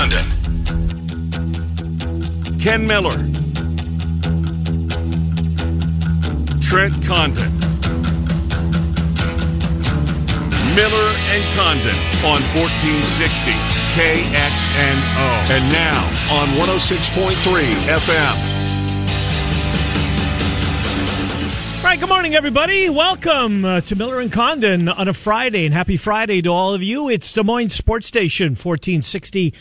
Condon. Ken Miller. Trent Condon. Miller and Condon on 1460 KXNO. And now on 106.3 FM. Right, good morning, everybody. Welcome uh, to Miller and Condon on a Friday, and happy Friday to all of you. It's Des Moines Sports Station, 1460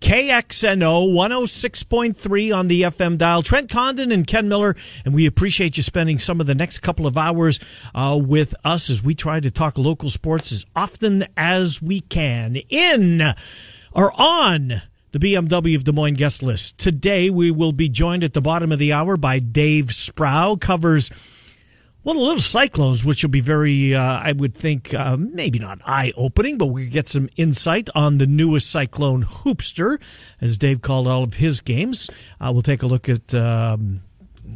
KXNO 106.3 on the FM dial. Trent Condon and Ken Miller, and we appreciate you spending some of the next couple of hours uh, with us as we try to talk local sports as often as we can. In or on the BMW of Des Moines guest list. Today, we will be joined at the bottom of the hour by Dave Sproul, covers well, the little cyclones, which will be very, uh, I would think, uh, maybe not eye opening, but we get some insight on the newest cyclone hoopster, as Dave called all of his games. Uh, we'll take a look at. Um,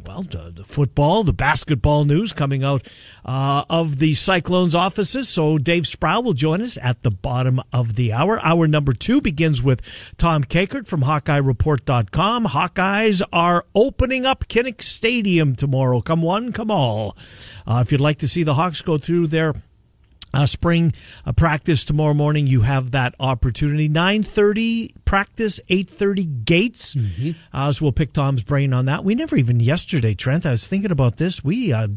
well, the, football, the basketball news coming out uh, of the Cyclones offices. So Dave Sproul will join us at the bottom of the hour. Hour number two begins with Tom Kakert from HawkeyeReport.com. Hawkeyes are opening up Kinnick Stadium tomorrow. Come one, come all. Uh, if you'd like to see the Hawks go through their uh, spring uh, practice tomorrow morning. You have that opportunity. Nine thirty practice, eight thirty gates. Mm-hmm. Uh, so we'll pick Tom's brain on that. We never even yesterday, Trent. I was thinking about this. We uh,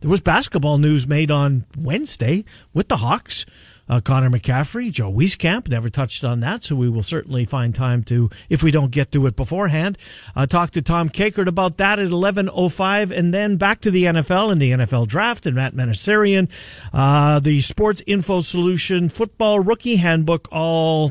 there was basketball news made on Wednesday with the Hawks. Uh, Connor McCaffery, Joe Wieskamp never touched on that, so we will certainly find time to, if we don't get to it beforehand, uh, talk to Tom Kakert about that at 11.05 and then back to the NFL and the NFL draft and Matt Manocherian, uh, the Sports Info Solution Football Rookie Handbook, all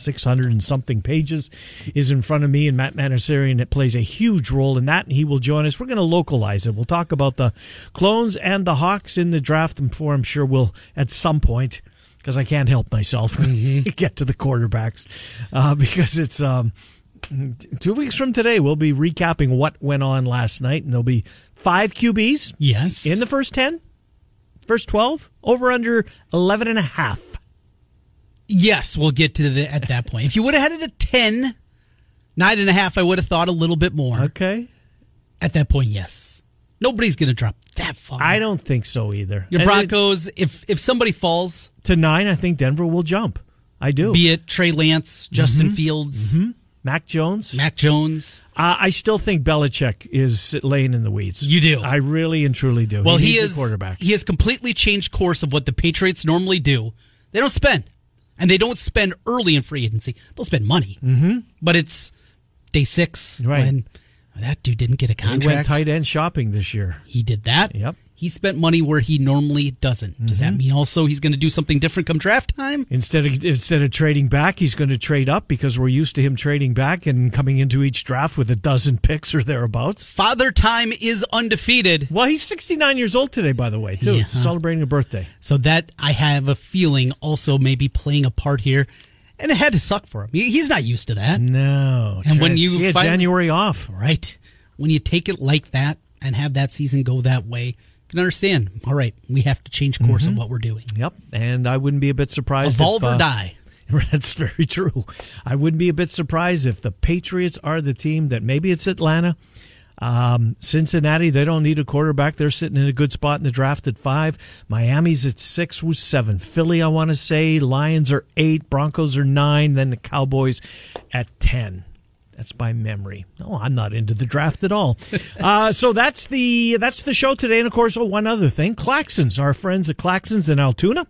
600 and something pages is in front of me and Matt Manocherian it plays a huge role in that and he will join us. We're going to localize it. We'll talk about the clones and the Hawks in the draft and before I'm sure we'll at some point because I can't help myself mm-hmm. get to the quarterbacks uh, because it's um, two weeks from today we'll be recapping what went on last night and there'll be five QBs yes in the first 10 first 12 over under 11 and a half Yes, we'll get to the at that point. If you would have had it at 10, nine and a half, I would have thought a little bit more. Okay. At that point, yes. Nobody's going to drop that far. I don't think so either. Your Broncos, it, if if somebody falls to nine, I think Denver will jump. I do. Be it Trey Lance, Justin mm-hmm. Fields, mm-hmm. Mac Jones. Mac Jones. Uh, I still think Belichick is laying in the weeds. You do. I really and truly do. Well, he, he is quarterback. He has completely changed course of what the Patriots normally do. They don't spend and they don't spend early in free agency. They'll spend money, mm-hmm. but it's day six right. when that dude didn't get a contract. He went tight end shopping this year. He did that. Yep. He spent money where he normally doesn't. Mm-hmm. Does that mm-hmm. mean also he's going to do something different come draft time? Instead of instead of trading back, he's going to trade up because we're used to him trading back and coming into each draft with a dozen picks or thereabouts. Father time is undefeated. Well, he's 69 years old today, by the way, too. Yeah. celebrating a birthday. So that I have a feeling also maybe playing a part here. And it had to suck for him. He's not used to that. No. And when you had January off, right? When you take it like that and have that season go that way can understand. All right, we have to change course mm-hmm. of what we're doing. Yep, and I wouldn't be a bit surprised. Evolve if, or uh, die. That's very true. I wouldn't be a bit surprised if the Patriots are the team that maybe it's Atlanta. Um, Cincinnati, they don't need a quarterback. They're sitting in a good spot in the draft at five. Miami's at six with seven. Philly, I want to say. Lions are eight. Broncos are nine. Then the Cowboys at 10. That's by memory. No, I'm not into the draft at all. uh, so that's the that's the show today. And of course, oh, one other thing, Claxons, our friends at Claxons in Altoona.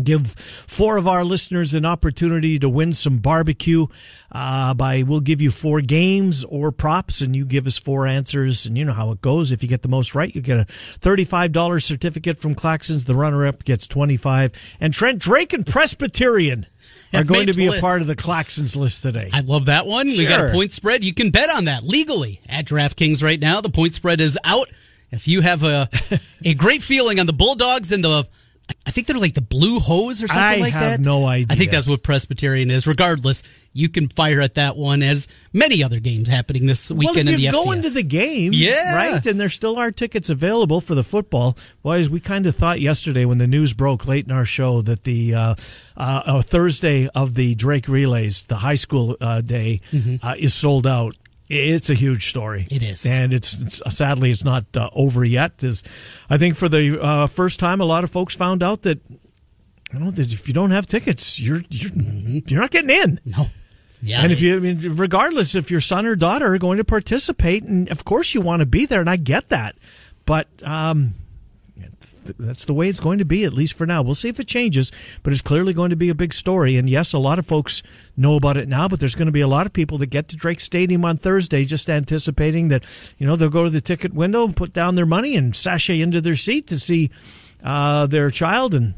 Give four of our listeners an opportunity to win some barbecue. Uh, by we'll give you four games or props and you give us four answers and you know how it goes. If you get the most right you get a $35 certificate from claxons. The runner-up gets 25 and trent drake and presbyterian are going to be a part of the Claxons list today. I love that one. Sure. We got a point spread. You can bet on that legally at DraftKings right now. The point spread is out. If you have a a great feeling on the Bulldogs and the I think they're like the blue hose or something I like that. I have no I think that's what Presbyterian is. Regardless, you can fire at that one as many other games happening this weekend well, if you're going to the game, Yeah. right, and there still are tickets available for the football. Boys, we kind of thought yesterday when the news broke late in our show that the uh, uh, uh, Thursday of the Drake relays, the high school uh, day, uh, is sold out. It's a huge story. Mm-hmm. It is. and it's, it's sadly it's not uh, over yet. Is I think for the uh, first time, a lot of folks found out that. I don't know that if you don't have tickets, you're you're you're not getting in. no, yeah, And if you, I mean, regardless if your son or daughter are going to participate, and of course you want to be there, and I get that, but um, that's the way it's going to be, at least for now. We'll see if it changes, but it's clearly going to be a big story. And yes, a lot of folks know about it now, but there's going to be a lot of people that get to Drake Stadium on Thursday just anticipating that, you know, they'll go to the ticket window and put down their money and sashay into their seat to see uh, their child, and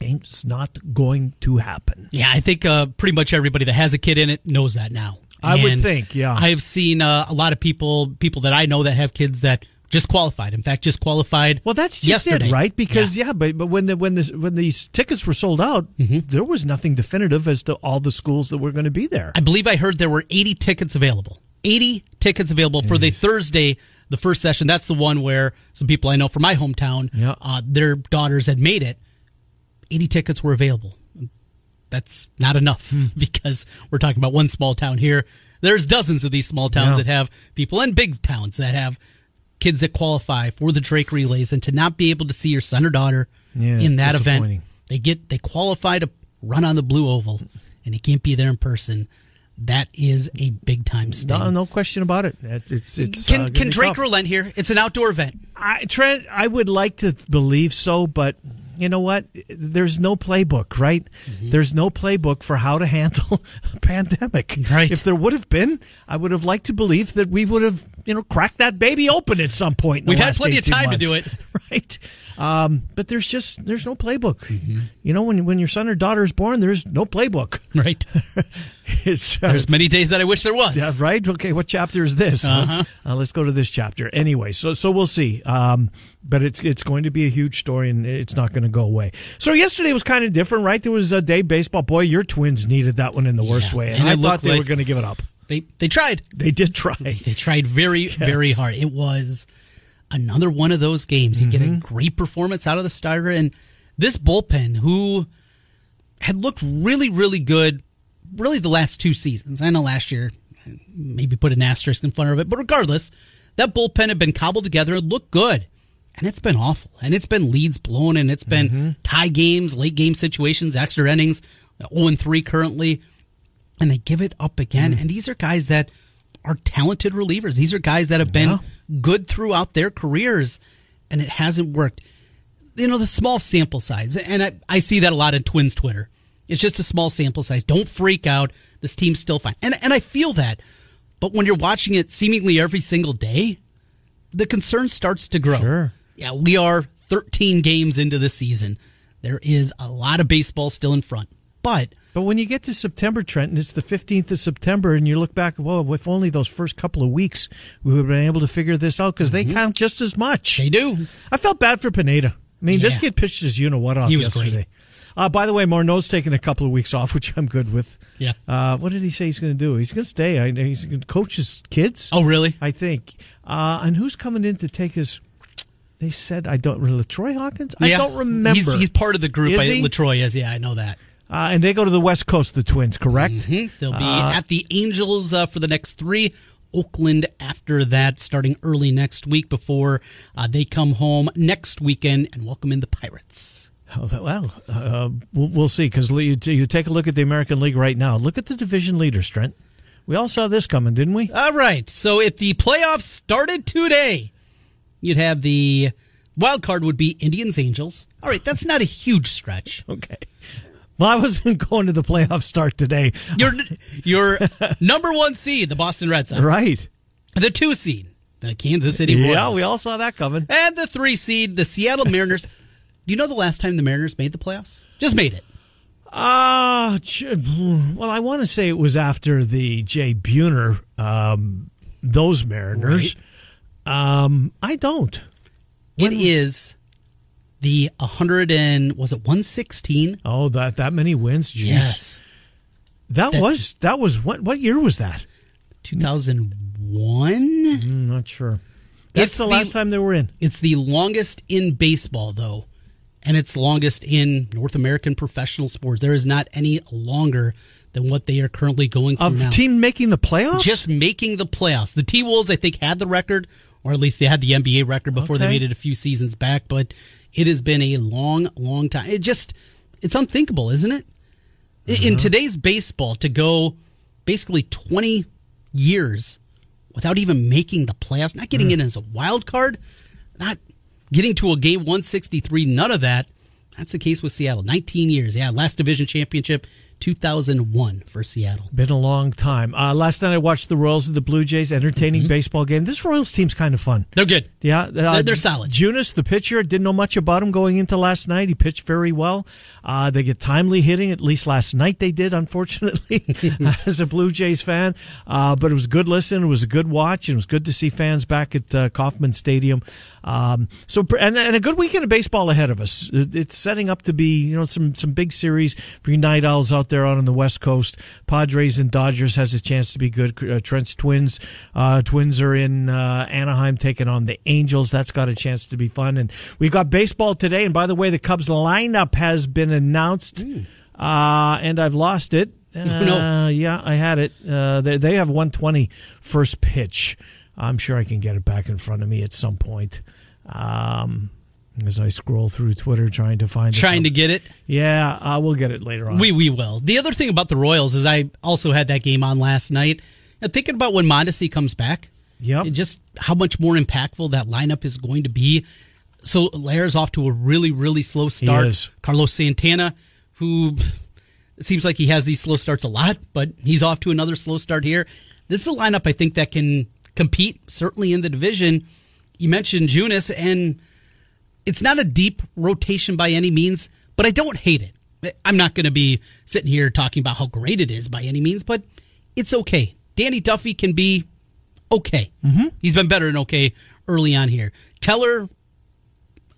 it's not going to happen. Yeah, I think uh, pretty much everybody that has a kid in it knows that now. I would think, yeah. I have seen uh, a lot of people, people that I know that have kids that just qualified. In fact, just qualified. Well, that's just yesterday. it, right? Because yeah, but but when the when the when these tickets were sold out, there was nothing definitive as to all the schools that were going to be there. I believe I heard there were 80 tickets available. 80 tickets available for the Thursday, the first session. That's the one where some people I know from my hometown, Yeah. uh, their daughters had made it. 80 tickets were available. That's not enough because we're talking about one small town here. There's dozens of these small towns Yeah. that have people and big towns that have kids that qualify for the Drake relays and to not be able to see your son or daughter Yeah, in that event. They get they qualify to run on the blue oval and he can't be there in person. That is a big time sting. No, no question about it. It- It's it's Can uh, can Drake tough. relent here? It's an outdoor event. I, Trent, I would like to believe so, but you know what? There's no playbook, right? Mm-hmm. There's no playbook for how to handle a pandemic. Right. If there would have been, I would have liked to believe that we would have, you know, crack that baby open at some point. in We've had last plenty of 18 time to do it. right? Um, but there's just there's no playbook. Mm-hmm. You know, when when your son or daughter is born, there's no playbook. Right. It's uh, There's many days that I wish there was. yeah, right. Okay, what chapter is this? Uh-huh. Uh, let's go to this chapter. Anyway, so so we'll see. Um, but it's it's going to be a huge story, and it's not going to go away. So yesterday was kind of different, right? There was a day baseball. Boy, your Twins needed that one in the worst way, and, and I thought looked they were going to give it up. They they tried. They did try. They tried very very hard. It was another one of those games. You get a Mm-hmm. great performance out of the starter, and this bullpen who had looked really really good, really the last two seasons. I know last year maybe put an asterisk in front of it, but regardless, that bullpen had been cobbled together. It looked good. And it's been awful. And it's been leads blown and it's been Mm-hmm. tie games, late game situations, extra innings, 0 3 currently and they give it up again. Mm. And these are guys that are talented relievers. These are guys that have been good throughout their careers, and it hasn't worked. You know, the small sample size, and I, I see that a lot in Twins Twitter. It's just a small sample size. Don't freak out. This team's still fine. And, and I feel that. But when you're watching it seemingly every single day, the concern starts to grow. Sure. Yeah, we are 13 games into the season. There is a lot of baseball still in front. But But when you get to September, Trent, and it's the 15th of September, and you look back, whoa, if only those first couple of weeks we would have been able to figure this out because they count just as much. Mm-hmm. they do. I felt bad for Pineda. I mean, this kid pitched his you know what off yesterday. great. Uh, by the way, Morneau's taking a couple of weeks off, which I'm good with. Yeah. Uh, what did he say he's going to do? He's going to stay. I, he's going to coach his kids. Oh, really? I think. Uh, and who's coming in to take his? They said I don't. LaTroy Hawkins. I don't remember. He's, he's part of the group. Is I, he? LaTroy is. Yeah, I know that. Uh, and they go to the West Coast. The Twins, correct? They'll be Uh, at the Angels uh, for the next three. Oakland after that, starting early next week before uh, they come home next weekend and welcome in the Pirates. Oh, well, uh, we'll, we'll see. Because you, you take a look at the American League right now. Look at the division leaders, Trent. We all saw this coming, didn't we? All right. So if the playoffs started today, you'd have the wild card would be Indians Angels. All right, that's not a huge stretch. Okay. Well, I wasn't going to the playoff start today. Your your number one seed, the Boston Red Sox. Right. The two seed, the Kansas City Royals. Yeah, we all saw that coming. And the three seed, the Seattle Mariners. Do you know the last time the Mariners made the playoffs? Just made it. Uh, well, I want to say it was after the Jay Buhner, um, those Mariners. Um, I don't. It is the 100 and was it 116? Oh, that that many wins. Jeez. Yes, that That's- was that was what what year was that? 2001. I'm mm, not sure. That's It's the the- last time they were in. It's the longest in baseball, though, and it's longest in North American professional sports. There is not any longer than what they are currently going through Of now. team making the playoffs? Just making the playoffs. The T Wolves, I think, had the record, or at least they had the NBA record before they made it a few seasons back. But it has been a long, long time. It just, it's unthinkable, isn't it? Uh-huh. In today's baseball, to go basically 20 years without even making the playoffs, not getting Mm. in as a wild card, not getting to a game 163, none of that. That's the case with Seattle. 19 years. Yeah, last division championship, 2001 for Seattle. Been a long time. Uh, last night I watched the Royals and the Blue Jays. Entertaining baseball game. This Royals team's kind of fun. They're good. Yeah, uh, They're- they're solid. Junis, the pitcher, didn't know much about him going into last night. He pitched very well. Uh, they get timely hitting. At least last night they did. Unfortunately, as a Blue Jays fan, uh, but it was a good listen. It was a good watch, and it was good to see fans back at uh, Kauffman Stadium. Um, so, and, and a good weekend of baseball ahead of us. It's setting up to be, you know, some some big series for you night owls out there out on the West Coast. Padres and Dodgers has a chance to be good. Uh, Trent's Twins, uh, Twins are in uh, Anaheim taking on the Angels. That's got a chance to be fun. And we've got baseball today. And by the way, the Cubs lineup has been announced, uh, and I've lost it. Uh, No. Yeah, I had it. Uh, they, they have 120 first pitch. I'm sure I can get it back in front of me at some point. Um, as I scroll through Twitter trying to find it. Trying to get it. Yeah, uh, we'll get it later on. We we will. The other thing about the Royals is I also had that game on last night. And thinking about when Mondesi comes back, Yep. and just how much more impactful that lineup is going to be. Soler's off to a really really slow start. is. Carlos Santana, who seems like he has these slow starts a lot, but he's off to another slow start here. This is a lineup I think that can compete certainly in the division. You mentioned Junis, and it's not a deep rotation by any means, but I don't hate it. I'm not going to be sitting here talking about how great it is by any means, but it's okay. Danny Duffy can be okay. Mm-hmm. He's been better than okay early on here. Keller,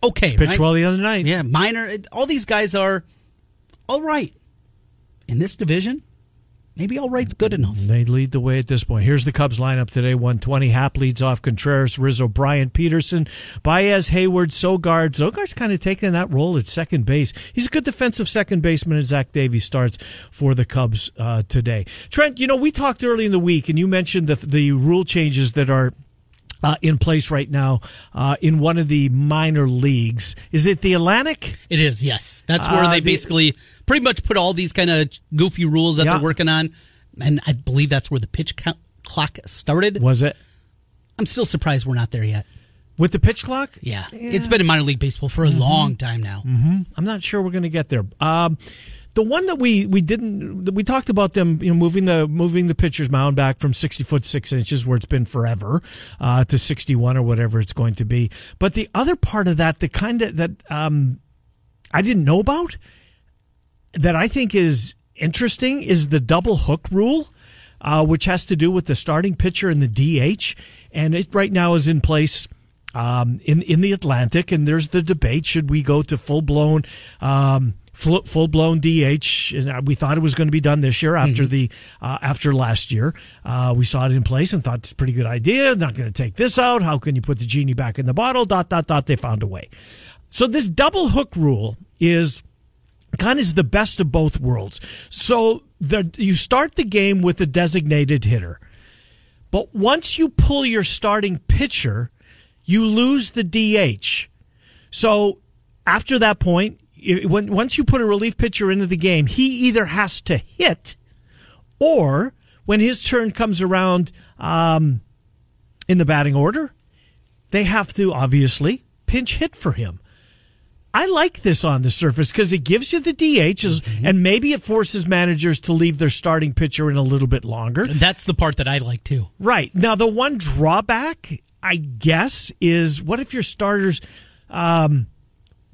okay. Pitched right? well the other night. Yeah, Minor. All these guys are all right. In this division, maybe all right's good enough. They lead the way at this point. Here's the Cubs lineup today 120. Happ leads off Contreras, Rizzo, Bryant, Pederson, Baez, Heyward, Sogard. Sogard's kind of taking that role at second base. He's a good defensive second baseman, and Zach Davies starts for the Cubs uh, today. Trent, you know, we talked early in the week, and you mentioned the, the rule changes that are. Uh, in place right now uh, in one of the minor leagues. Is it the Atlantic? It is, yes. That's where Uh, they the- basically pretty much put all these kind of goofy rules that Yeah. they're working on. And I believe that's where the pitch count clock started. Was it? I'm still surprised we're not there yet. With the pitch clock? Yeah. It's been in minor league baseball for a Mm-hmm. long time now. I'm not sure we're going to get there. Um, the one that we we didn't we talked about them you know moving the moving the pitcher's mound back from 60 foot 6 inches where it's been forever uh, to 61 or whatever it's going to be but the other part of that the kind of that um, i didn't know about that i think is interesting is the double hook rule uh, which has to do with the starting pitcher and the dh and it right now is in place um, in in the Atlantic, and there's the debate: should we go to full blown um, full blown DH? And uh, we thought it was going to be done this year after the uh, after last year. Uh, we saw it in place and thought it's a pretty good idea. Not going to take this out. How can you put the genie back in the bottle? Dot dot dot. They found a way. So this double hook rule is kind of is the best of both worlds. So the you start the game with a designated hitter. But once you pull your starting pitcher, you lose the DH. So after that point, when once you put a relief pitcher into the game, he either has to hit, or when his turn comes around um, in the batting order, they have to obviously pinch hit for him. I like this on the surface because it gives you the DHs, and maybe it forces managers to leave their starting pitcher in a little bit longer. That's the part that I like too. Right. Now, the one drawback, I guess, is what if your starters, um,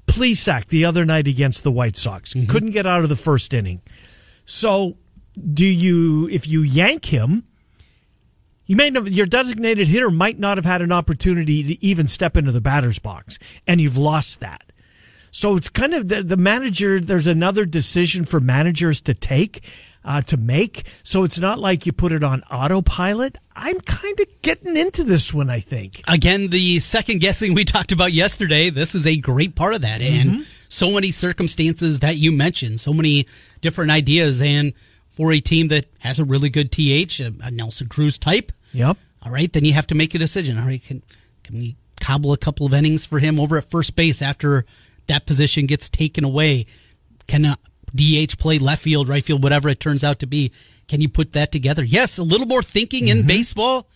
Plesac the other night against the White Sox, couldn't get out of the first inning. So, do you, if you yank him, you may not, your designated hitter might not have had an opportunity to even step into the batter's box, and you've lost that. So it's kind of the, the manager. There's another decision for managers to take. Uh, to make. So it's not like you put it on autopilot. I'm kind of getting into this one, I think. Again, the second guessing we talked about yesterday, this is a great part of that. And Mm-hmm. so many circumstances that you mentioned, so many different ideas. And for a team that has a really good DH, a, a Nelson Cruz type, Yep. all right, then you have to make a decision. All right, can, can we cobble a couple of innings for him over at first base after that position gets taken away? Can a DH play left field, right field, whatever it turns out to be? Can you put that together? Yes, a little more thinking Mm-hmm. in baseball.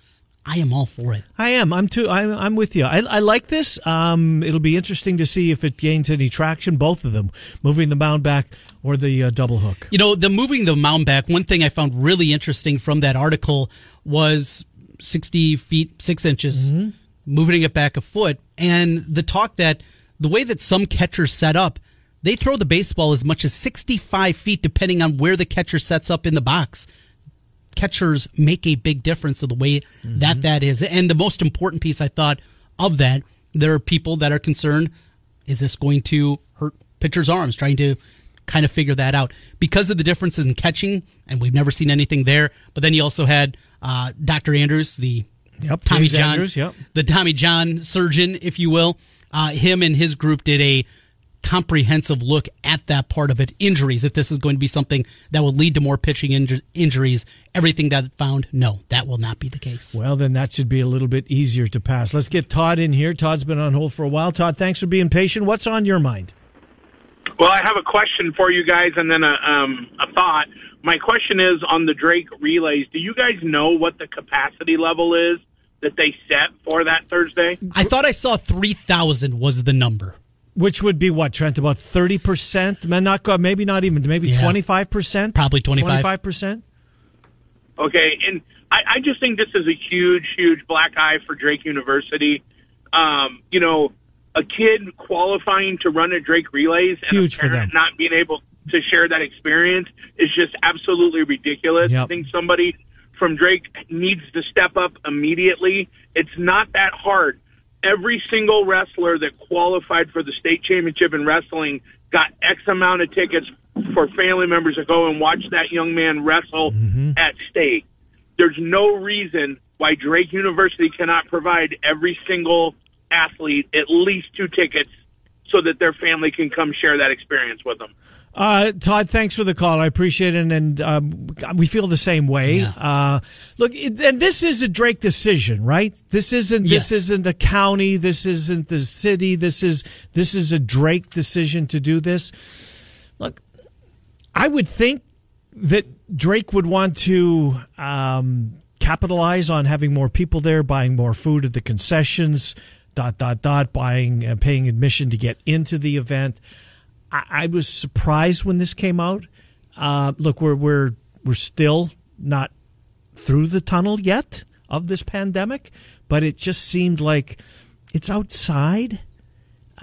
I am all for it. I am. I'm too. I'm, I'm with you. I, I like this. Um, it'll be interesting to see if it gains any traction. Both of them, moving the mound back or the uh, double hook. You know, the moving the mound back, one thing I found really interesting from that article was 60 feet, six inches, moving it back a foot. And the talk that the way that some catchers set up, they throw the baseball as much as 65 feet, depending on where the catcher sets up in the box. Catchers make a big difference of the way that that is. And the most important piece I thought of that, there are people that are concerned is this going to hurt pitchers' arms, trying to kind of figure that out because of the differences in catching, and we've never seen anything there. But then you also had uh, Dr. Andrews, the Yep, Tommy James John, Andrews, yep. the Tommy John surgeon, if you will. Uh, him and his group did a comprehensive look at that part of it. Injuries, if this is going to be something that will lead to more pitching inju- injuries, everything that it found, no, that will not be the case. Well, then that should be a little bit easier to pass. Let's get Todd in here. Todd's been on hold for a while. Todd, thanks for being patient. What's on your mind? Well, I have a question for you guys, and then a um, a thought. My question is on the Drake relays. Do you guys know what the capacity level is that they set for that Thursday? I thought I saw 3,000 was the number. Which would be what, Trent? About thirty percent? Not go- maybe not even maybe Yeah. twenty five percent. Probably 25. Twenty-five percent. Okay, and I, I just think this is a huge, huge black eye for Drake University. Um, you know, a kid qualifying to run at Drake relays and Huge a for parent them. not being able to share that experience is just absolutely ridiculous. Yep. I think somebody from Drake needs to step up immediately. It's not that hard. Every single wrestler that qualified for the state championship in wrestling got X amount of tickets for family members to go and watch that young man wrestle Mm-hmm. at state. There's no reason why Drake University cannot provide every single athlete at least two tickets so that their family can come share that experience with them. Uh, Todd, thanks for the call. I appreciate it, and um, we feel the same way. Yeah. Uh, look, it, and this is a Drake decision, right? This isn't. Yes. This isn't the county. This isn't the city. This is this is a Drake decision to do this. Look, I would think that Drake would want to um, capitalize on having more people there, buying more food at the concessions, dot dot dot, buying, uh, paying admission to get into the event. I, I was surprised when this came out. Uh, look, we're we're we're still not through the tunnel yet of this pandemic, but it just seemed like it's outside.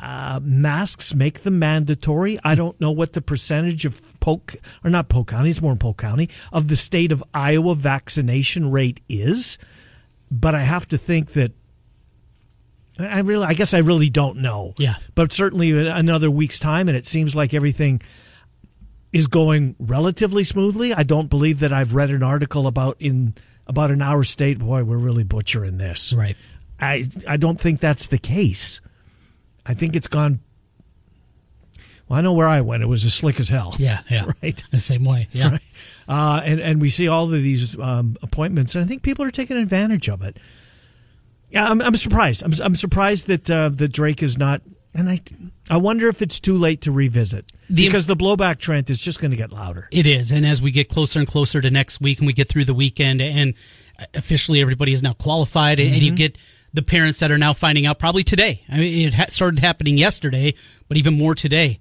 Uh, masks make them mandatory. I don't know what the percentage of Polk or not Polk County, it's more in Polk County of the state of Iowa vaccination rate is, but I have to think that I really, I guess I really don't know. Yeah. But certainly another week's time, and it seems like everything is going relatively smoothly. I don't believe that I've read an article about in about an hour state. Boy, we're really butchering this. Right. I I don't think that's the case. I think it's gone. Well, I know where I went. It was as slick as hell. Yeah, yeah. Right. The same way. Yeah. Right. Uh, and and we see all of these um, appointments, and I think people are taking advantage of it. Yeah, I'm, I'm surprised. I'm, I'm surprised that uh, that Drake is not. And I, I wonder if it's too late to revisit The- because the blowback Trent is just going to get louder. It is, and as we get closer and closer to next week, and we get through the weekend, and officially everybody is now qualified, and you get the parents that are now finding out probably today. I mean, it ha- started happening yesterday, but even more today.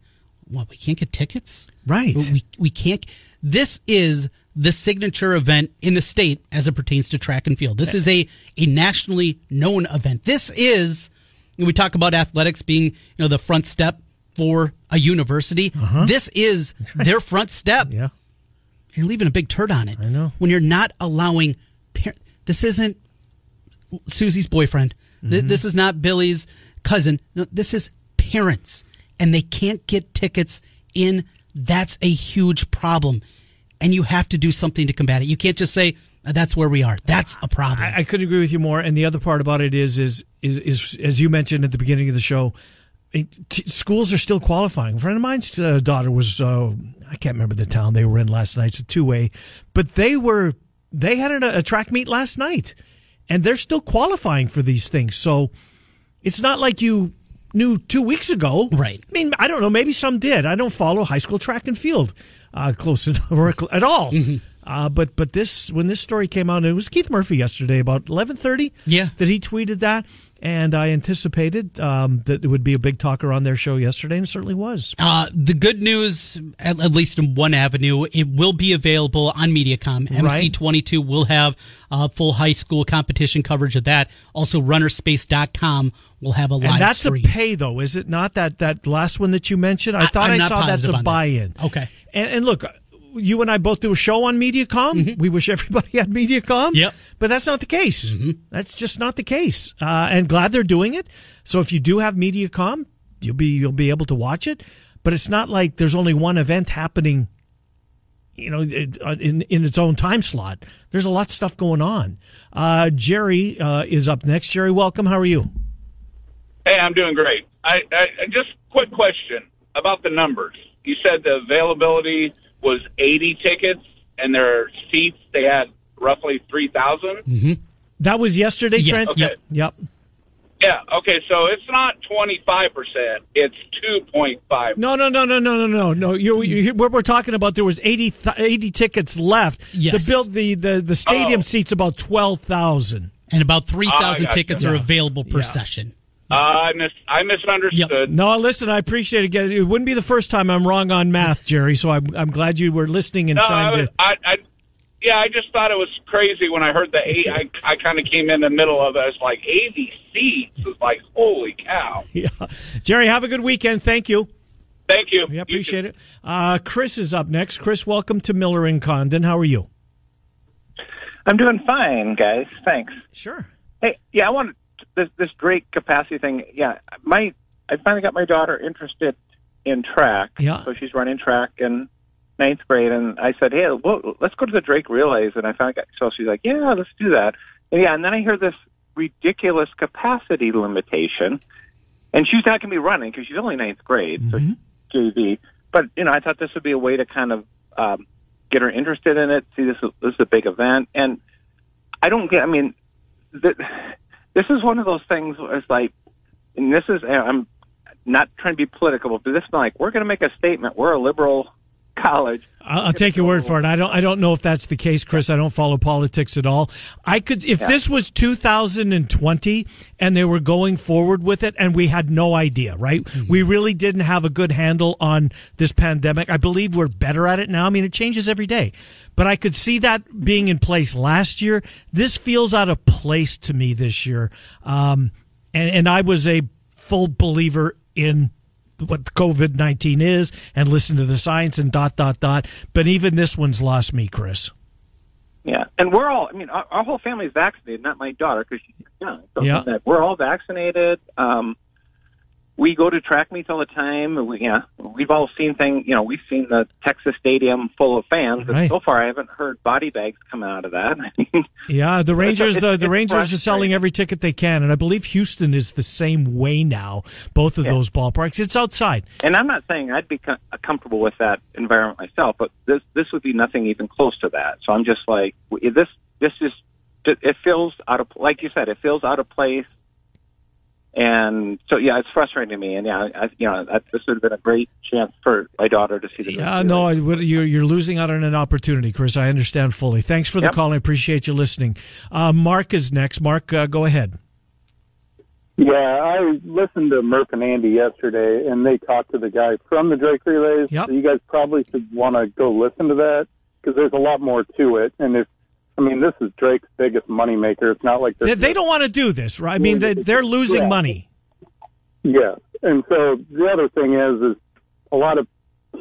What we can't get tickets, Right. We we can't. This is the signature event in the state as it pertains to track and field. This is a a nationally known event. This is we talk about athletics being you know the front step for a university. This is their front step Yeah. you're leaving a big turd on it. I know. When you're not allowing, par- this isn't Susie's boyfriend. Mm-hmm. This is not Billy's cousin. No, this is parents and they can't get tickets in. That's a huge problem. And you have to do something to combat it. You can't just say, that's where we are. That's a problem. I, I couldn't agree with you more. And the other part about it is, is, is, is as you mentioned at the beginning of the show, t- schools are still qualifying. A friend of mine's uh, daughter was, uh, I can't remember the town they were in last night. It's a two way, but they were, they had a, a track meet last night and they're still qualifying for these things. So it's not like you knew two weeks ago. Right. I mean, I don't know. Maybe some did. I don't follow high school track and field uh, close enough or at all. Mm-hmm. Uh, but but this when this story came out, it was Keith Murphy yesterday about eleven thirty. Yeah, that he tweeted that and I anticipated um, that it would be a big talker on their show yesterday, and it certainly was. Uh, the good news, at, at, least in one avenue, it will be available on MediaCom. MC22 will have uh, full high school competition coverage of that. Also, runnerspace.com will have a live And that's stream. a pay, though, is it not? That, that last one that you mentioned? I thought I, I saw that's a buy in. Okay. And, and look, you and I both do a show on MediaCom. Mm-hmm. We wish everybody had MediaCom. Yep. But that's not the case. Mm-hmm. That's just not the case. Uh, and glad they're doing it. So if you do have MediaCom, you'll be you'll be able to watch it. But it's not like there's only one event happening. You know, uh, in in its own time slot. There's a lot of stuff going on. Uh, Jerry uh, is up next. Jerry, welcome. How are you? Hey, I'm doing great. I, I just quick question about the numbers. You said the availability was 80 tickets, and their seats they had roughly 3,000. Mm-hmm. That was yesterday, yes. Trent. Okay. Yep. Yep. Yeah. Okay. So it's not 25 percent; it's 2.5. No, no, no, no, no, no, no, no. You, you, we're, we're talking about there was 80, 80 tickets left. Yes. The build the the the stadium Oh. seats about twelve thousand. and about 3,000 gotcha. tickets are available per Yeah. session. Uh, I mis I misunderstood. No, listen, I appreciate it. Guys. It wouldn't be the first time I'm wrong on math, Jerry. So I'm I'm glad you were listening and No, I, trying was, to. I, I, yeah, I just thought it was crazy when I heard the eight. I, I kind of came in the middle of it. I was like, 80 seats. It was like, holy cow. Yeah. Jerry, have a good weekend. Thank you. Thank you. Yeah, appreciate it. Uh, Chris is up next. Chris, welcome to Miller and Condon. How are you? I'm doing fine, guys. Thanks. Sure. Hey, yeah, I want this this Drake capacity thing. Yeah, my I finally got my daughter interested in track. Yeah. So she's running track in ninth grade, and I said, hey, well, let's go to the Drake Relays, and I finally got. So she's like, yeah, let's do that. And yeah, and then I hear this ridiculous capacity limitation, and she's not going to be running because she's only ninth grade, so JV. But you know, I thought this would be a way to kind of um, get her interested in it. See, this is, this is a big event, and I don't get. I mean, th- this is one of those things where it's like, and this is I'm not trying to be political, but this is like we're going to make a statement. We're a liberal college. I'll, I'll take your word for it. I don't. I don't know if that's the case, Chris. I don't follow politics at all. I could, if this was 2020 and they were going forward with it, and we had no idea, right? We really didn't have a good handle on this pandemic. I believe we're better at it now. I mean, it changes every day, but I could see that being in place last year. This feels out of place to me this year, um, and and I was a full believer in what COVID 19 is and listen to the science and dot, dot, dot. But even this one's lost me, Chris. Yeah, and we're all. I mean, our, our whole family's vaccinated. Not my daughter because she's young. So Yeah. we're all vaccinated. Um, we go to track meets all the time. We, yeah, we've all seen things. You know, we've seen the Texas Stadium full of fans. But Right. so far, I haven't heard body bags come out of that. Yeah, the Rangers, it's- the, the Rangers are selling every ticket they can, and I believe Houston is the same way now. Both of Yeah. those ballparks, it's outside. and I'm not saying I'd be com- comfortable with that environment myself, but this this would be nothing even close to that. So I'm just like, w- this this is it feels out of like you said, it feels out of place. And so, yeah, it's frustrating to me. And yeah, I, you know, I, this would have been a great chance for my daughter to see the. Yeah, no, I would- you're you're losing out on an opportunity, Chris. I understand fully. Thanks for the Yep. call. I appreciate you listening. Uh, Mark is next. Mark, uh, go ahead. Yeah, I listened to Murph and Andy yesterday, and they talked to the guy from the Drake Relays. Yep. So you guys probably should want to go listen to that because there's a lot more to it. And if I mean, this is Drake's biggest moneymaker. It's not like They, they don't want to do this, right? I mean, they, they're losing Yeah. money. Yeah, and so the other thing is, is a lot of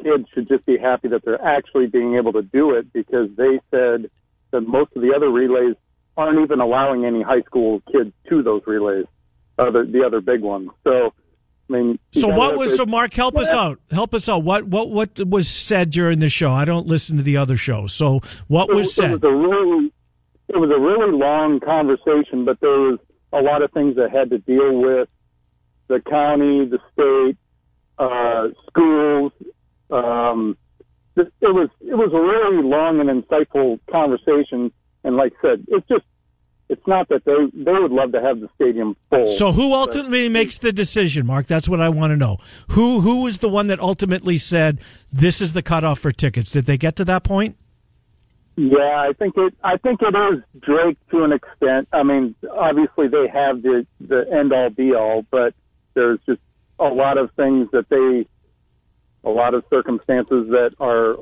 kids should just be happy that they're actually being able to do it because they said that most of the other relays aren't even allowing any high school kids to those relays, other the other big ones. So I mean, So what was so Mark? Help us out. Help us out. What what what was said during the show? I don't listen to the other show. So what it, was it said? was a really it was a really long conversation, but there was a lot of things that had to deal with the county, the state, uh, schools. Um, it was it was a really long and insightful conversation, and like I said, it's just it's not that they they would love to have the stadium full. So who ultimately makes the decision, Mark? That's what I want to know. Who who was the one that ultimately said this is the cutoff for tickets? Did they get to that point? Yeah, I think it. I think it is Drake to an extent. I mean, obviously they have the the end all be all, but there's just a lot of things that they, a lot of circumstances that are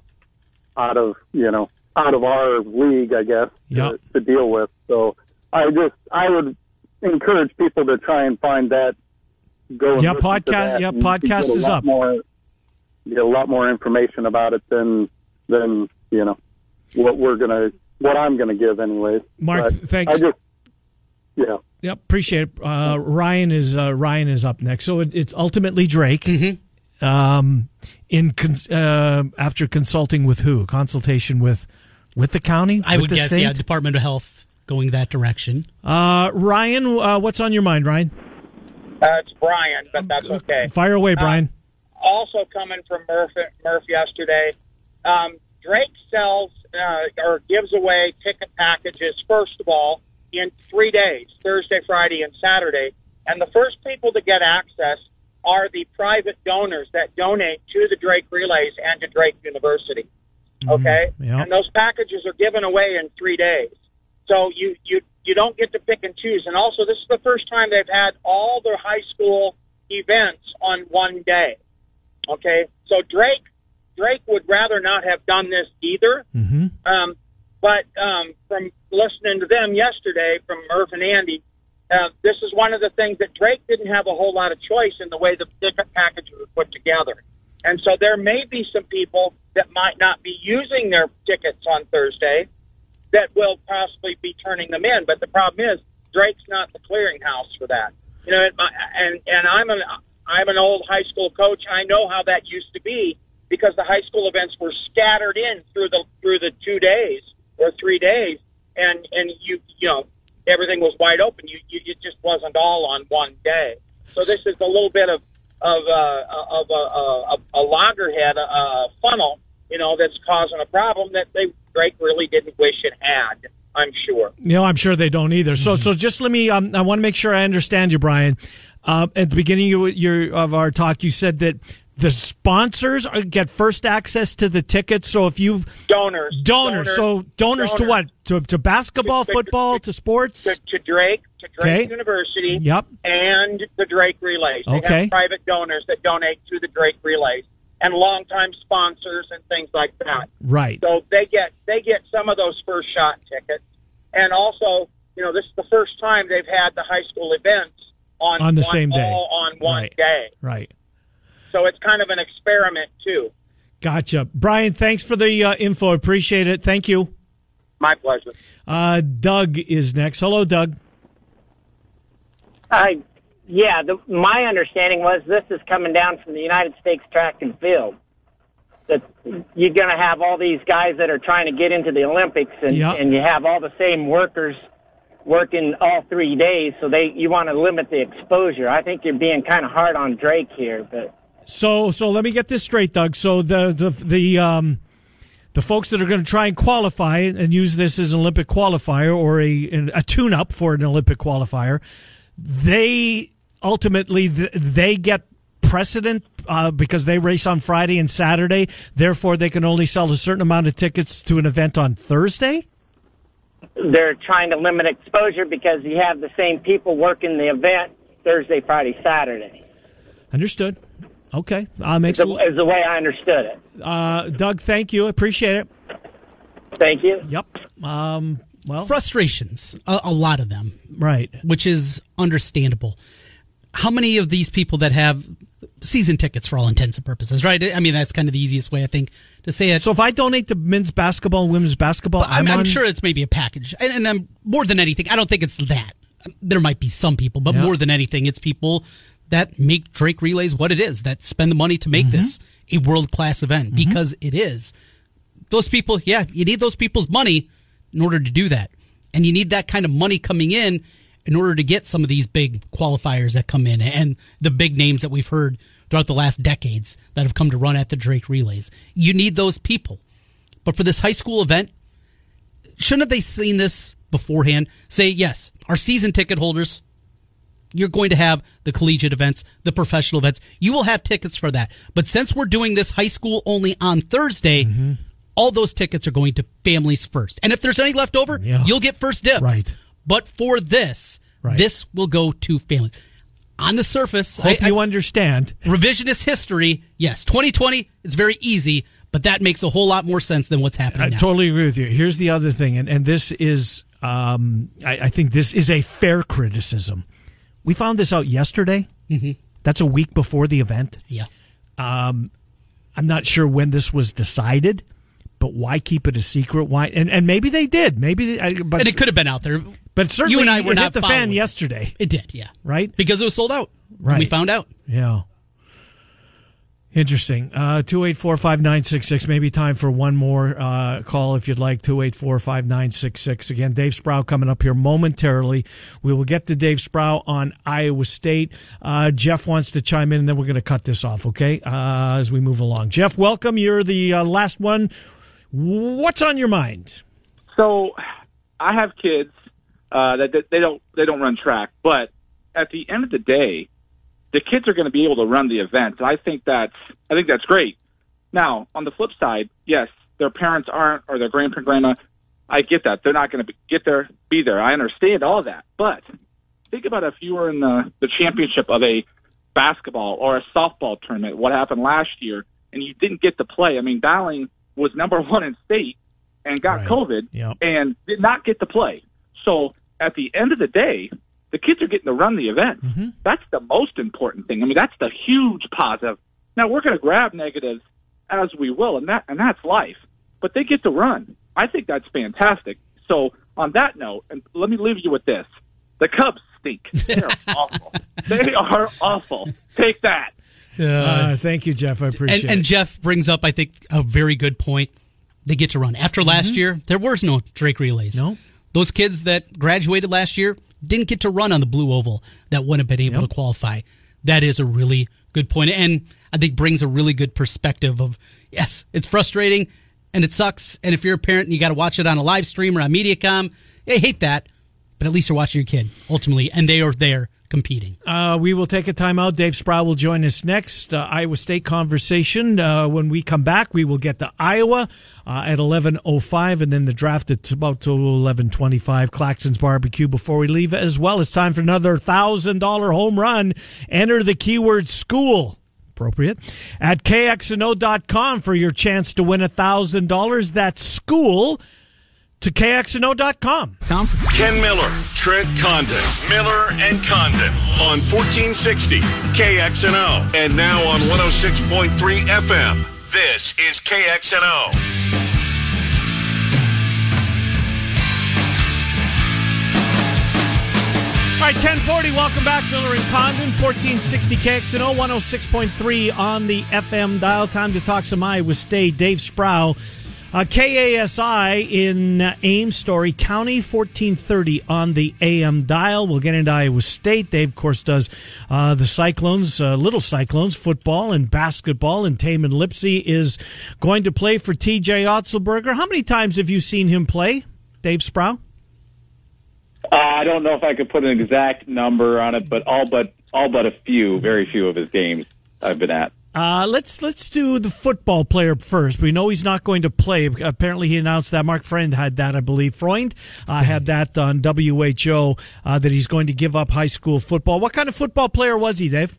out of you know out of our league, I guess, Yep. to, to deal with. So I just I would encourage people to try and find that. Go and Yeah, listen to podcast- that yeah, podcast is up. More, get a lot more information about it than than you know what we're gonna what I'm gonna give anyways. Mark, But thanks. I just yeah. Yep, appreciate it. Uh, Ryan is uh, Ryan is up next. So it, it's ultimately Drake. Mm-hmm. Um, in cons- uh, after consulting with who? Consultation with with the county. I With would the guess, state? yeah, Department of Health going that direction. Uh, Ryan, uh, what's on your mind, Ryan? Uh, it's Brian, but that's okay. Fire away, Brian. Also coming from Murph, Murph yesterday, um, Drake sells uh, or gives away ticket packages, first of all, in three days Thursday, Friday, and Saturday. And the first people to get access are the private donors that donate to the Drake Relays and to Drake University. Okay? Yep. And those packages are given away in three days. So you, you, you don't get to pick and choose. And also, this is the first time they've had all their high school events on one day. Okay? So Drake, Drake would rather not have done this either. Mm-hmm. Um, but um, from listening to them yesterday, from Murph and Andy, uh, this is one of the things that Drake didn't have a whole lot of choice in the way the ticket package was put together. And so there may be some people that might not be using their tickets on Thursday that will possibly be turning them in. But the problem is Drake's not the clearinghouse for that. You know, and and I'm an I'm an old high school coach. I know how that used to be because the high school events were scattered in through the through the two days or three days, and and you you know everything was wide open. You, you it just wasn't all on one day. So this is a little bit of of uh, of a, a, a loggerhead uh, funnel, you know, that's causing a problem that they Drake really didn't wish it had. I'm sure. You know, I'm sure they don't either. So, so just let me. Um, I want to make sure I understand you, Brian. Uh, at the beginning of your of our talk, you said that the sponsors are, get first access to the tickets. So if you've Donors, donors, so donors, to what? To, to basketball, To- to- football, to sports. to, to Drake, to Drake Okay. University, Yep. and the Drake Relays. They Okay. have private donors that donate to the Drake Relays and longtime sponsors and things like that. Right. So they get they get some of those first shot tickets, and also, you know, this is the first time they've had the high school events on On the one- same day. all on one Right. day. Right. So it's kind of an experiment too. Gotcha, Brian. Thanks for the uh, info. Appreciate it. Thank you. My pleasure. Uh, Doug is next. Hello, Doug. I, yeah, the, my understanding was this is coming down from the United States track and field. That you're going to have all these guys that are trying to get into the Olympics, and, Yeah. and you have all the same workers working all three days. So they you want to limit the exposure. I think you're being kind of hard on Drake here, but So, so let me get this straight, Doug. So the the the um the folks that are going to try and qualify and use this as an Olympic qualifier or a a tune up for an Olympic qualifier, they ultimately th- they get precedent uh, because they race on Friday and Saturday. Therefore, they can only sell a certain amount of tickets to an event on Thursday. they're trying to limit exposure because you have the same people working the event Thursday, Friday, Saturday. Understood. Okay, uh, makes Is the, is the way I understood it. uh, Doug. Thank you. Appreciate it. Thank you. Yep. Um, well, Frustrations, a, a lot of them, right. which is understandable. How many of these people that have season tickets for all intents and purposes, right? I mean, that's kind of the easiest way, I think, to say it. So if I donate to men's basketball and women's basketball, I'm, I'm on- sure it's maybe a package, and, and I'm more than anything. I don't think it's that. There might be some people, but Yeah. more than anything, it's people that make Drake Relays what it is, that spend the money to make this mm-hmm. a world class event mm-hmm. because it is. Those people, yeah, you need those people's money in order to do that. And you need that kind of money coming in in order to get some of these big qualifiers that come in and the big names that we've heard throughout the last decades that have come to run at the Drake Relays. You need those people. But for this high school event, shouldn't have they seen this beforehand? Say, yes, our season ticket holders, you're going to have the collegiate events, the professional events. You will have tickets for that. But since we're doing this high school only on Thursday, Mm-hmm. all those tickets are going to families first. And if there's any left over, Yeah. you'll get first dibs. Right. But for this, Right. this will go to families. On the surface, Hope I- you I- understand. revisionist history, yes, 2020, it's very easy, but that makes a whole lot more sense than what's happening I now. totally agree with you. Here's the other thing, and, and this is, um, I, I think this is a fair criticism. We found this out yesterday. Mm-hmm. That's a week before the event. yeah. I'm not sure when this was decided, but why keep it a secret? Why? And, and maybe they did. Maybe, they, but and it could have been out there. But certainly, you and I were not hit the fan yesterday, It did, yeah. right? Because it was sold out. Right. We found out. Yeah. Interesting. Uh, 284-5966. Maybe time for one more uh, call if you'd like. 284-5966. Again, Dave Sproul coming up here momentarily. We will get to Dave Sproul on Iowa State. Uh, Jeff wants to chime in, and then we're going to cut this off, okay, uh, as we move along. Jeff, welcome. You're the uh, last one. What's on your mind? So, I have kids uh, that, that they don't they don't run track, but at the end of the day, the kids are going to be able to run the event. I think that's I think that's great. Now, on the flip side, yes, their parents aren't or their grandparent, grandma. I get that they're not going to get there, be there. I understand all that, but think about if you were in the the championship of a basketball or a softball tournament. What happened last year, and you didn't get to play. I mean, Dowling was number one in state and got Right. COVID Yep. and did not get to play. So at the end of the day, the kids are getting to run the event. Mm-hmm. That's the most important thing. I mean, that's the huge positive. Now we're going to grab negatives as we will, and that and that's life. But they get to run. I think that's fantastic. So on that note, and let me leave you with this: the Cubs stink. They're awful. They are awful. Take that. Uh, thank you, Jeff. I appreciate And, and. Jeff brings up, I think, a very good point. They get to run. After last year, there was no Drake relays. Mm-hmm. No. Those kids that graduated last year didn't get to run on the blue oval that wouldn't have been able Yep. to qualify. That is a really good point, and I think brings a really good perspective of yes, it's frustrating and it sucks. And if you're a parent and you got to watch it on a live stream or on MediaCom, I hate that. But at least you're watching your kid ultimately, and they are there competing. Uh, we will take a timeout. Dave Sproul will join us next. Uh, Iowa State conversation. Uh, when we come back, we will get to Iowa uh, at eleven oh five, and then the draft at about to eleven twenty five. Claxon's barbecue before we leave as well. It's time for another thousand dollar home run. Enter the keyword school. Appropriate at kxno.com for your chance to win a thousand dollars. That's school to kxno.com. Ken Miller, Trent Condon, Miller and Condon on 1460 KXNO and now on 106.3 FM. This is KXNO. All right, 1040, welcome back. Miller and Condon, 1460 KXNO, 106.3 on the FM dial. Time to talk some Iowa State. Dave Sproul, uh, KASI in uh, Ames, Story County, 1430 on the AM dial. We'll get into Iowa State. Dave, of course, does uh, the Cyclones, uh, Little Cyclones, football and basketball. And Tamin Lipsey is going to play for TJ Otzelberger. How many times have you seen him play, Dave Sproul? Uh, I don't know if I could put an exact number on it, but all but all but a few, very few of his games I've been at. Uh, let's let's do the football player first. We know he's not going to play. Apparently, he announced that. Mark Freund had that, I believe. Freund uh, had that on WHO uh, that he's going to give up high school football. What kind of football player was he, Dave?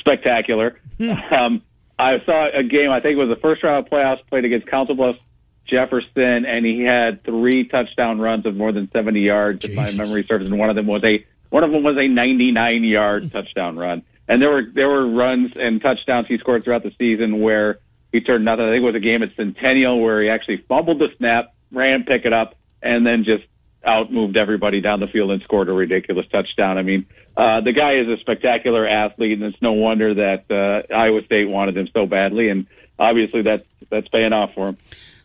Spectacular. Um, I saw a game. I think it was the first round of playoffs played against Council Bluffs Jefferson, and he had three touchdown runs of more than seventy yards, if my memory serves. And one of them was a one of them was a ninety nine yard touchdown run. And there were there were runs and touchdowns he scored throughout the season where he turned nothing. I think it was a game at Centennial where he actually fumbled the snap, ran, pick it up, and then just out moved everybody down the field and scored a ridiculous touchdown. I mean, uh, the guy is a spectacular athlete, and it's no wonder that uh, Iowa State wanted him so badly, and obviously that's that's paying off for him.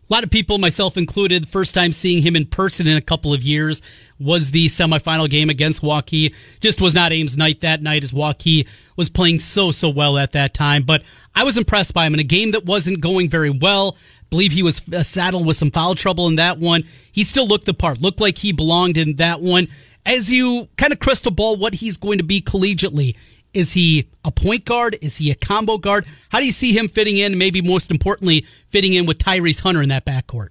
A lot of people, myself included, first time seeing him in person in a couple of years was the semifinal game against Waukee. Just was not Ames' night that night as Waukee was playing so, so well at that time. But I was impressed by him in a game that wasn't going very well. I believe he was uh, saddled with some foul trouble in that one. He still looked the part, looked like he belonged in that one. As you kind of crystal ball what he's going to be collegiately, is he a point guard? Is he a combo guard? How do you see him fitting in? Maybe most importantly, fitting in with Tyrese Hunter in that backcourt.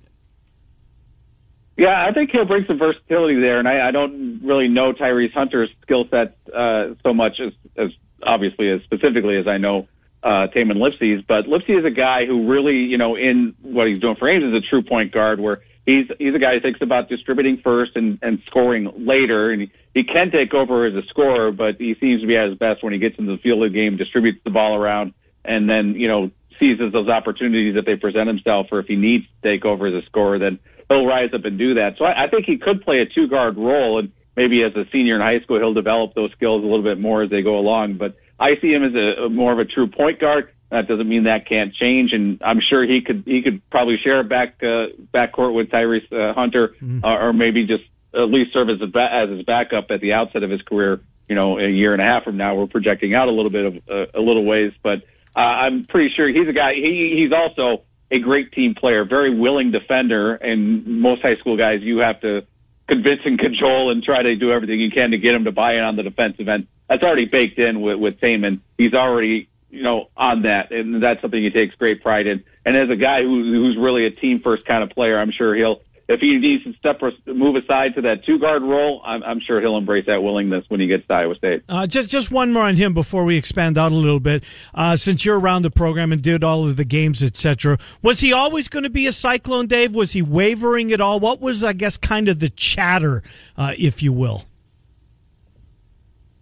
Yeah, I think he'll bring some versatility there, and I, I don't really know Tyrese Hunter's skill set uh, so much as, as obviously as specifically as I know uh, Tamin Lipsey's. But Lipsey is a guy who really, you know, in what he's doing for Ames is a true point guard where he's he's a guy who thinks about distributing first and, and scoring later, and he, he can take over as a scorer, but he seems to be at his best when he gets into the field of the game, distributes the ball around, and then you know seizes those opportunities that they present himself, or if he needs to take over as a scorer, then he'll rise up and do that. So I, I think he could play a two guard role, and maybe as a senior in high school, he'll develop those skills a little bit more as they go along. But I see him as a, a more of a true point guard. That doesn't mean that can't change, and I'm sure he could he could probably share a back uh, backcourt with Tyrese uh, Hunter, mm-hmm. uh, or maybe just at least serve as a as his backup at the outset of his career. You know, a year and a half from now, we're projecting out a little bit of uh, a little ways, but uh, I'm pretty sure he's a guy. He he's also a great team player, very willing defender, and most high school guys you have to convince and cajole and try to do everything you can to get him to buy in on the defensive end. That's already baked in with with Tamin. He's already you know, on that, and that's something he takes great pride in. And as a guy who, who's really a team first kind of player, I'm sure he'll, if he needs to step or move aside to that two guard role, I'm, I'm, sure he'll embrace that willingness when he gets to Iowa State. Uh, just just one more on him before we expand out a little bit. Uh, since you're around the program and did all of the games, etc., was he always going to be a Cyclone, Dave? Was he wavering at all? What was, I guess, kind of the chatter, uh, if you will?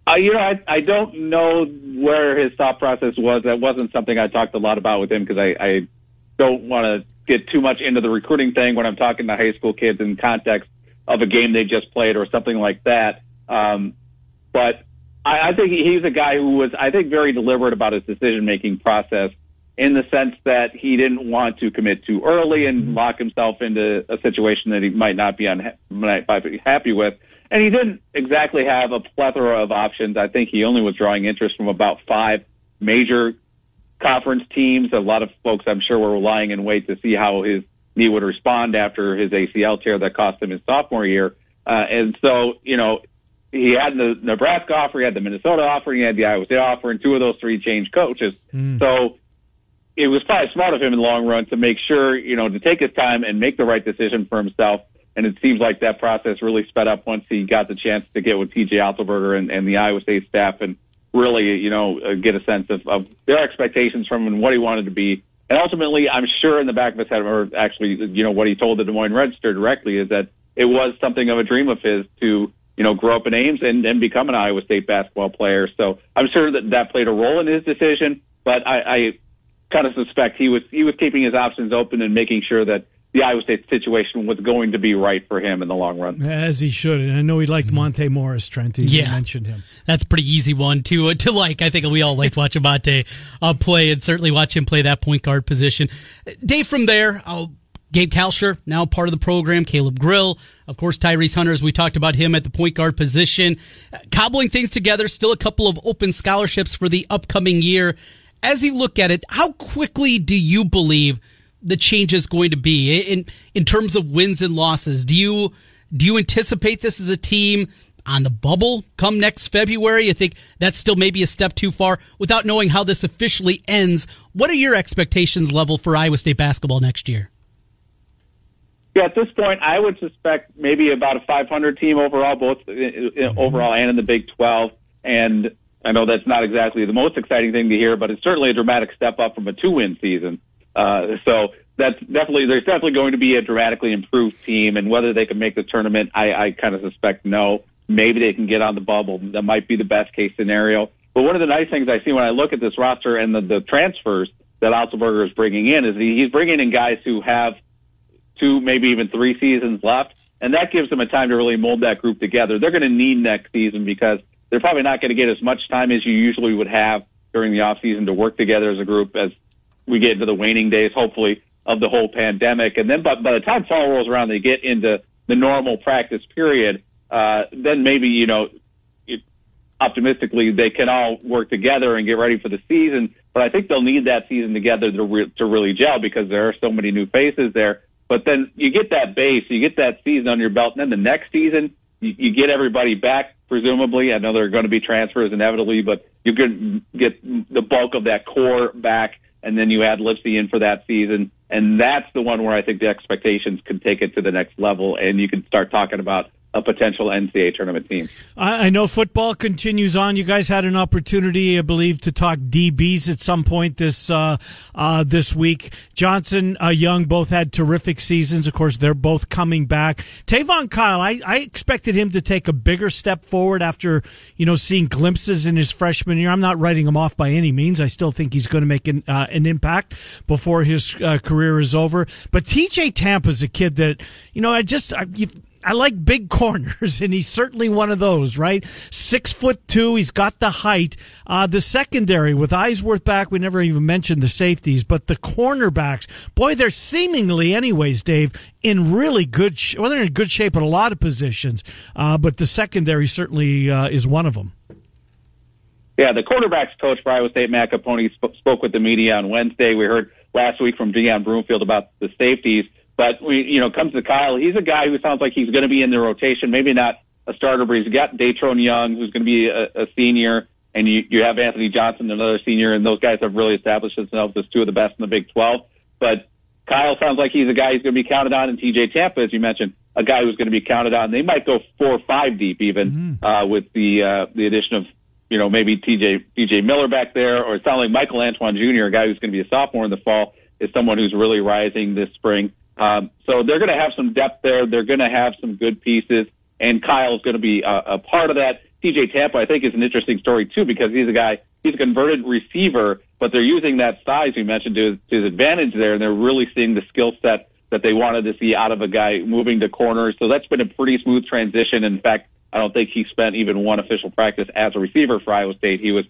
Uh, you know, I, I don't know where his thought process was. That wasn't something I talked a lot about with him because I, I don't want to get too much into the recruiting thing when I'm talking to high school kids in context of a game they just played or something like that. Um, but I, I think he's a guy who was, I think, very deliberate about his decision making process in the sense that he didn't want to commit too early and mm-hmm. lock himself into a situation that he might not be unha- might be happy with. And he didn't exactly have a plethora of options. I think he only was drawing interest from about five major conference teams. A lot of folks, I'm sure, were lying in wait to see how his knee would respond after his ACL tear that cost him his sophomore year. Uh, and so, you know, he had the Nebraska offer, he had the Minnesota offer, he had the Iowa State offer, and two of those three changed coaches. Mm. So it was probably smart of him in the long run to make sure, you know, to take his time and make the right decision for himself and it seems like that process really sped up once he got the chance to get with TJ Otzelberger and, and the Iowa State staff and really, you know, uh, get a sense of, of their expectations from him and what he wanted to be. And ultimately, I'm sure in the back of his head, or actually, you know, what he told the Des Moines Register directly is that it was something of a dream of his to, you know, grow up in Ames and, and become an Iowa State basketball player. So I'm sure that that played a role in his decision, but I, I kind of suspect he was he was keeping his options open and making sure that the Iowa State situation was going to be right for him in the long run. As he should. And I know he liked Monte Morris, Trent. He yeah. mentioned him. That's a pretty easy one to, uh, to like. I think we all liked watching Monte uh, play and certainly watch him play that point guard position. Dave, from there, I'll Gabe Kalscheur, now part of the program. Caleb Grill, of course, Tyrese Hunter, as we talked about him at the point guard position. Cobbling things together, still a couple of open scholarships for the upcoming year. As you look at it, how quickly do you believe the change is going to be in in terms of wins and losses. Do you do you anticipate this as a team on the bubble come next February? You think that's still maybe a step too far without knowing how this officially ends? What are your expectations level for Iowa State basketball next year? Yeah, at this point, I would suspect maybe about a 500 team overall, both mm-hmm. overall and in the Big 12. And I know that's not exactly the most exciting thing to hear, but it's certainly a dramatic step up from a two-win season. Uh, so that's definitely there's definitely going to be a dramatically improved team, and whether they can make the tournament, I, I kind of suspect no. Maybe they can get on the bubble. That might be the best case scenario. But one of the nice things I see when I look at this roster and the, the transfers that Otzelberger is bringing in is he, he's bringing in guys who have two, maybe even three seasons left. and that gives them a time to really mold that group together. They're going to need next season because they're probably not going to get as much time as you usually would have during the off season to work together as a group as we get into the waning days, hopefully, of the whole pandemic. And then by, by the time fall rolls around, they get into the normal practice period. Uh, then maybe, you know, it, optimistically, they can all work together and get ready for the season. But I think they'll need that season together to, re- to really gel because there are so many new faces there. But then you get that base, you get that season on your belt, and then the next season, you, you get everybody back, presumably. I know there are going to be transfers inevitably, but you could get the bulk of that core back, and then you add Lipsey in for that season. And that's the one where I think the expectations could take it to the next level, and you can start talking about a potential NCAA tournament team. I know football continues on. You guys had an opportunity, I believe, to talk DBs at some point this uh, uh, this week. Johnson, uh, Young, both had terrific seasons. Of course, they're both coming back. Tayvonn Kyle, I, I expected him to take a bigger step forward after you know seeing glimpses in his freshman year. I'm not writing him off by any means. I still think he's going to make an, uh, an impact before his uh, career is over. But TJ Tampa's a kid that you know I just I, I like big corners, and he's certainly one of those, right? Six foot two, he's got the height. Uh, the secondary with Eisworth back, we never even mentioned the safeties, but the cornerbacks, boy, they're seemingly, anyways, Dave, in really good. Sh- well, they're in good shape at a lot of positions, uh, but the secondary certainly uh, is one of them. Yeah, the quarterbacks coach for Iowa State, Matt Caponi, sp- spoke with the media on Wednesday. We heard last week from Deon Broomfield about the safeties. But we, you know, comes to Kyle. He's a guy who sounds like he's going to be in the rotation. Maybe not a starter, but he's got Datrone Young, who's going to be a, a senior, and you you have Anthony Johnson, another senior, and those guys have really established themselves as two of the best in the Big 12. But Kyle sounds like he's a guy who's going to be counted on, and TJ Tampa, as you mentioned, a guy who's going to be counted on. They might go four or five deep even mm-hmm. uh, with the uh, the addition of you know maybe TJ TJ Miller back there, or it sounds like Michael Antoine Jr., a guy who's going to be a sophomore in the fall, is someone who's really rising this spring. Um, so they're going to have some depth there. They're going to have some good pieces, and Kyle's going to be a, a part of that. TJ Tampa, I think, is an interesting story too because he's a guy. He's a converted receiver, but they're using that size you mentioned to, to his advantage there, and they're really seeing the skill set that they wanted to see out of a guy moving to corners. So that's been a pretty smooth transition. In fact, I don't think he spent even one official practice as a receiver for Iowa State. He was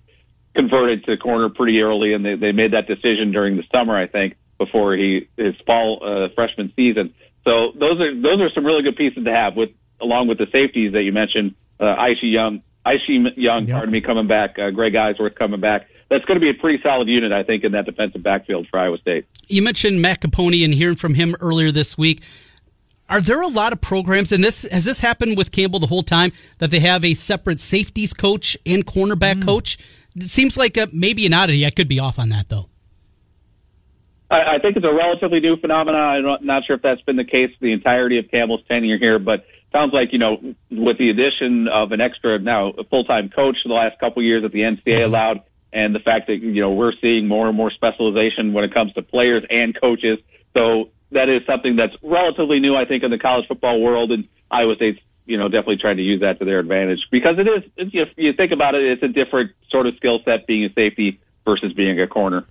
converted to corner pretty early, and they, they made that decision during the summer, I think before he his fall uh, freshman season. So those are those are some really good pieces to have with along with the safeties that you mentioned, uh, Isheem Young, Isheem Young, yep. pardon me, coming back, uh, Greg Eisworth coming back. That's going to be a pretty solid unit, I think, in that defensive backfield for Iowa State. You mentioned Matt Caponi and hearing from him earlier this week. Are there a lot of programs, and this has this happened with Campbell the whole time that they have a separate safeties coach and cornerback mm. coach? It seems like a, maybe an oddity. I could be off on that though. I, I think it's a relatively new phenomenon. I'm not sure if that's been the case the entirety of Campbell's tenure here, but sounds like you know with the addition of an extra now a full-time coach the last couple of years that the NCAA mm-hmm. allowed, and the fact that you know we're seeing more and more specialization when it comes to players and coaches. So that is something that's relatively new, I think, in the college football world, and Iowa State's you know definitely trying to use that to their advantage because it is. If you think about it, it's a different sort of skill set being a safety versus being a corner.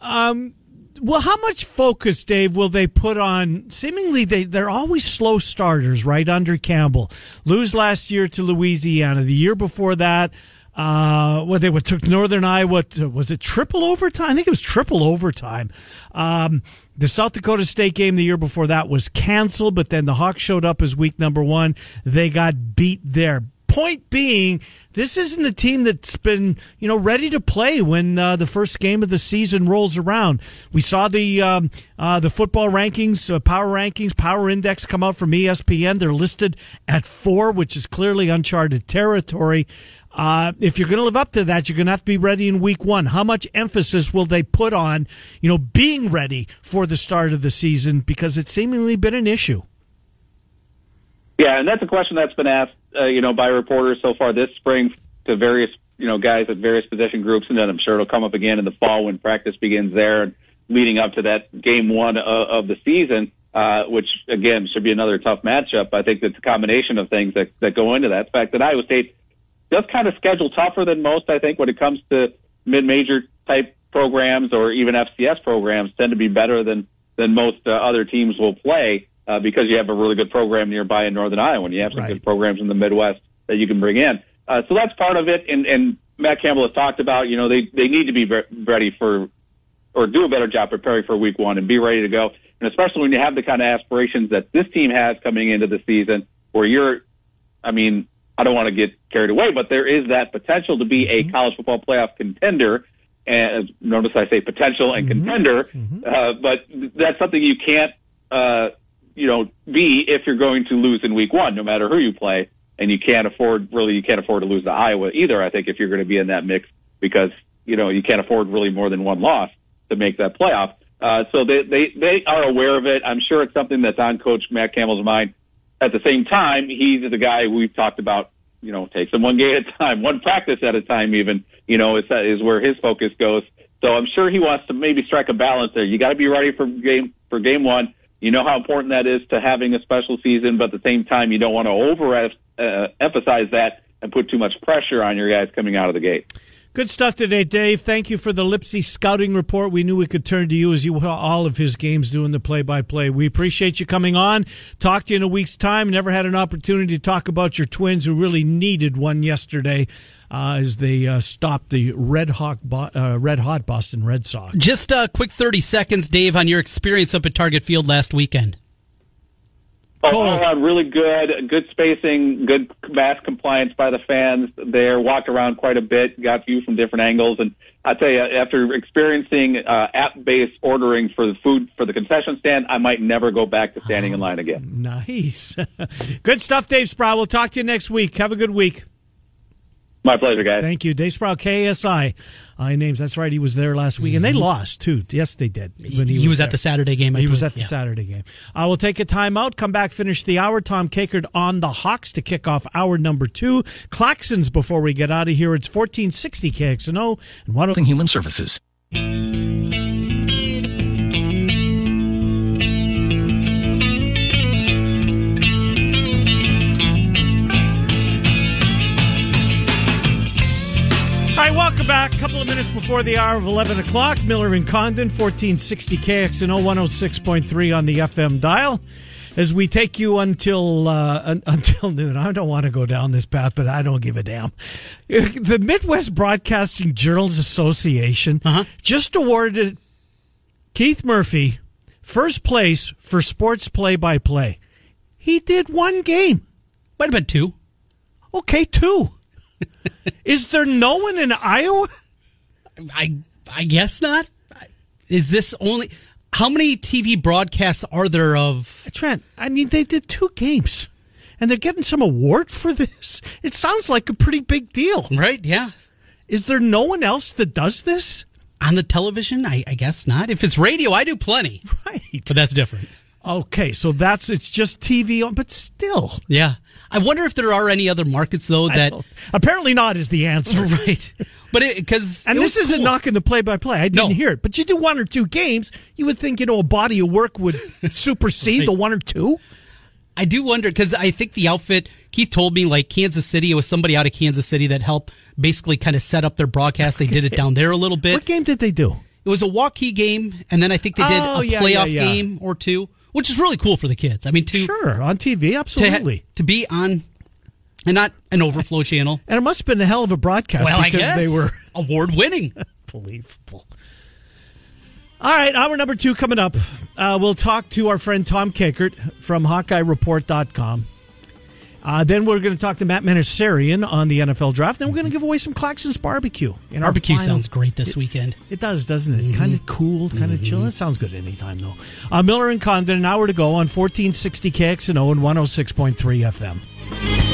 Um, well, how much focus, Dave, will they put on? Seemingly, they they're always slow starters, right? Under Campbell, lose last year to Louisiana. The year before that, uh, well, they took Northern Iowa. To, was it triple overtime? I think it was triple overtime. Um, the South Dakota State game the year before that was canceled, but then the Hawks showed up as week number one. They got beat there point being, this isn't a team that's been, you know, ready to play when uh, the first game of the season rolls around. We saw the um, uh, the football rankings, uh, power rankings, power index come out from ESPN. They're listed at four, which is clearly uncharted territory. Uh, if you're going to live up to that, you're going to have to be ready in week one. How much emphasis will they put on, you know, being ready for the start of the season? Because it's seemingly been an issue. Yeah, and that's a question that's been asked, uh, you know, by reporters so far this spring to various, you know, guys at various position groups, and then I'm sure it'll come up again in the fall when practice begins there, and leading up to that game one of, of the season, uh, which again should be another tough matchup. I think it's a combination of things that that go into that. The fact that Iowa State does kind of schedule tougher than most, I think, when it comes to mid-major type programs or even FCS programs tend to be better than than most uh, other teams will play. Uh, because you have a really good program nearby in Northern Iowa, and you have some Right. good programs in the Midwest that you can bring in. Uh, so that's part of it. And, and Matt Campbell has talked about, you know, they, they need to be re- ready for, or do a better job preparing for week one and be ready to go. And especially when you have the kind of aspirations that this team has coming into the season where you're, I mean, I don't want to get carried away, but there is that potential to be a college football playoff contender. And notice I say potential and contender, uh, but that's something you can't, uh, you know, be if you're going to lose in week one, no matter who you play. And you can't afford, really, you can't afford to lose to Iowa either, I think, if you're going to be in that mix because, you know, you can't afford really more than one loss to make that playoff. Uh, so they, they, they are aware of it. I'm sure it's something that's on Coach Matt Campbell's mind. At the same time, he's the guy we've talked about, you know, takes them one game at a time, one practice at a time even, you know, is, is where his focus goes. So I'm sure he wants to maybe strike a balance there. You got to be ready for game, for game one. You know how important that is to having a special season, but at the same time, you don't want to over uh, emphasize that and put too much pressure on your guys coming out of the gate. Good stuff today, Dave. Thank you for the Lipsey scouting report. We knew we could turn to you as you all of his games doing the play by play. We appreciate you coming on. Talk to you in a week's time. Never had an opportunity to talk about your twins who really needed one yesterday uh, as they uh, stopped the red hot, Bo- uh, red hot Boston Red Sox. Just a quick 30 seconds, Dave, on your experience up at Target Field last weekend. Oh, Cool. all around really good, good spacing, good mass compliance by the fans there. Walked around quite a bit, got view from different angles, and I tell you, after experiencing uh, app-based ordering for the food for the concession stand, I might never go back to standing in line again. Nice. good stuff, Dave Sproul. We'll talk to you next week. Have a good week. My pleasure, guys. Thank you. Dave Sproul, KASI. I names. That's right. He was there last week, and they mm-hmm. lost too. Yes, they did. When He, was, at the Saturday game. I he was at the Yeah. Saturday game. Uh, I will take a timeout, come back, finish the hour. Tom Kakert on the Hawks to kick off hour number two. Claxons before we get out of here. It's 1460 KXNO and one Human Services. Welcome back. A couple of minutes before the hour of 11 o'clock. Miller and Condon, 1460 KXNO 106.3 on the FM dial. As we take you until uh, un- until noon, I don't want to go down this path, but I don't give a damn. The Midwest Broadcasting Journals Association just awarded Keith Murphy first place for sports play by play. He did one game. Might have been two. Okay, two. Is there no one in Iowa? I I guess not. Is this only how many TV broadcasts are there of? Trent, I mean, they did two games, and they're getting some award for this. It sounds like a pretty big deal, right? Yeah. Is there no one else that does this on the television? I, I guess not. If it's radio, I do plenty. Right, but that's different. Okay, so that's it's just TV on, but still, Yeah. I wonder if there are any other markets though that apparently not is the answer, right? But because And this isn't knocking the play-by-play. I didn't No. hear it, but you do one or two games, you would think you know a body of work would supersede the one or two. I do wonder because I think the outfit Keith told me like Kansas City. It was somebody out of Kansas City that helped basically kind of set up their broadcast. They did it down there a little bit. What game did they do? It was a Waukee game, and then I think they did Oh, a yeah, playoff yeah, yeah. game or two, which is really cool for the kids. I mean, to Sure, on TV, to, ha- absolutely. to be on and not an overflow channel. and it must have been a hell of a broadcast well, because they were award winning. Unbelievable. All right, hour number two coming up. Uh, we'll talk to our friend Tom Kakert from HawkeyeReport.com. Uh, then we're going to talk to Matt Manocherian on the NFL draft. Then we're going to give away some Claxons barbecue. in Barbecue sounds great this weekend. It does, doesn't it? Kind of cool, kind of chill. It sounds good anytime, though. Uh, Miller and Condon, an hour to go on 1460 KXNO and 106.3 FM.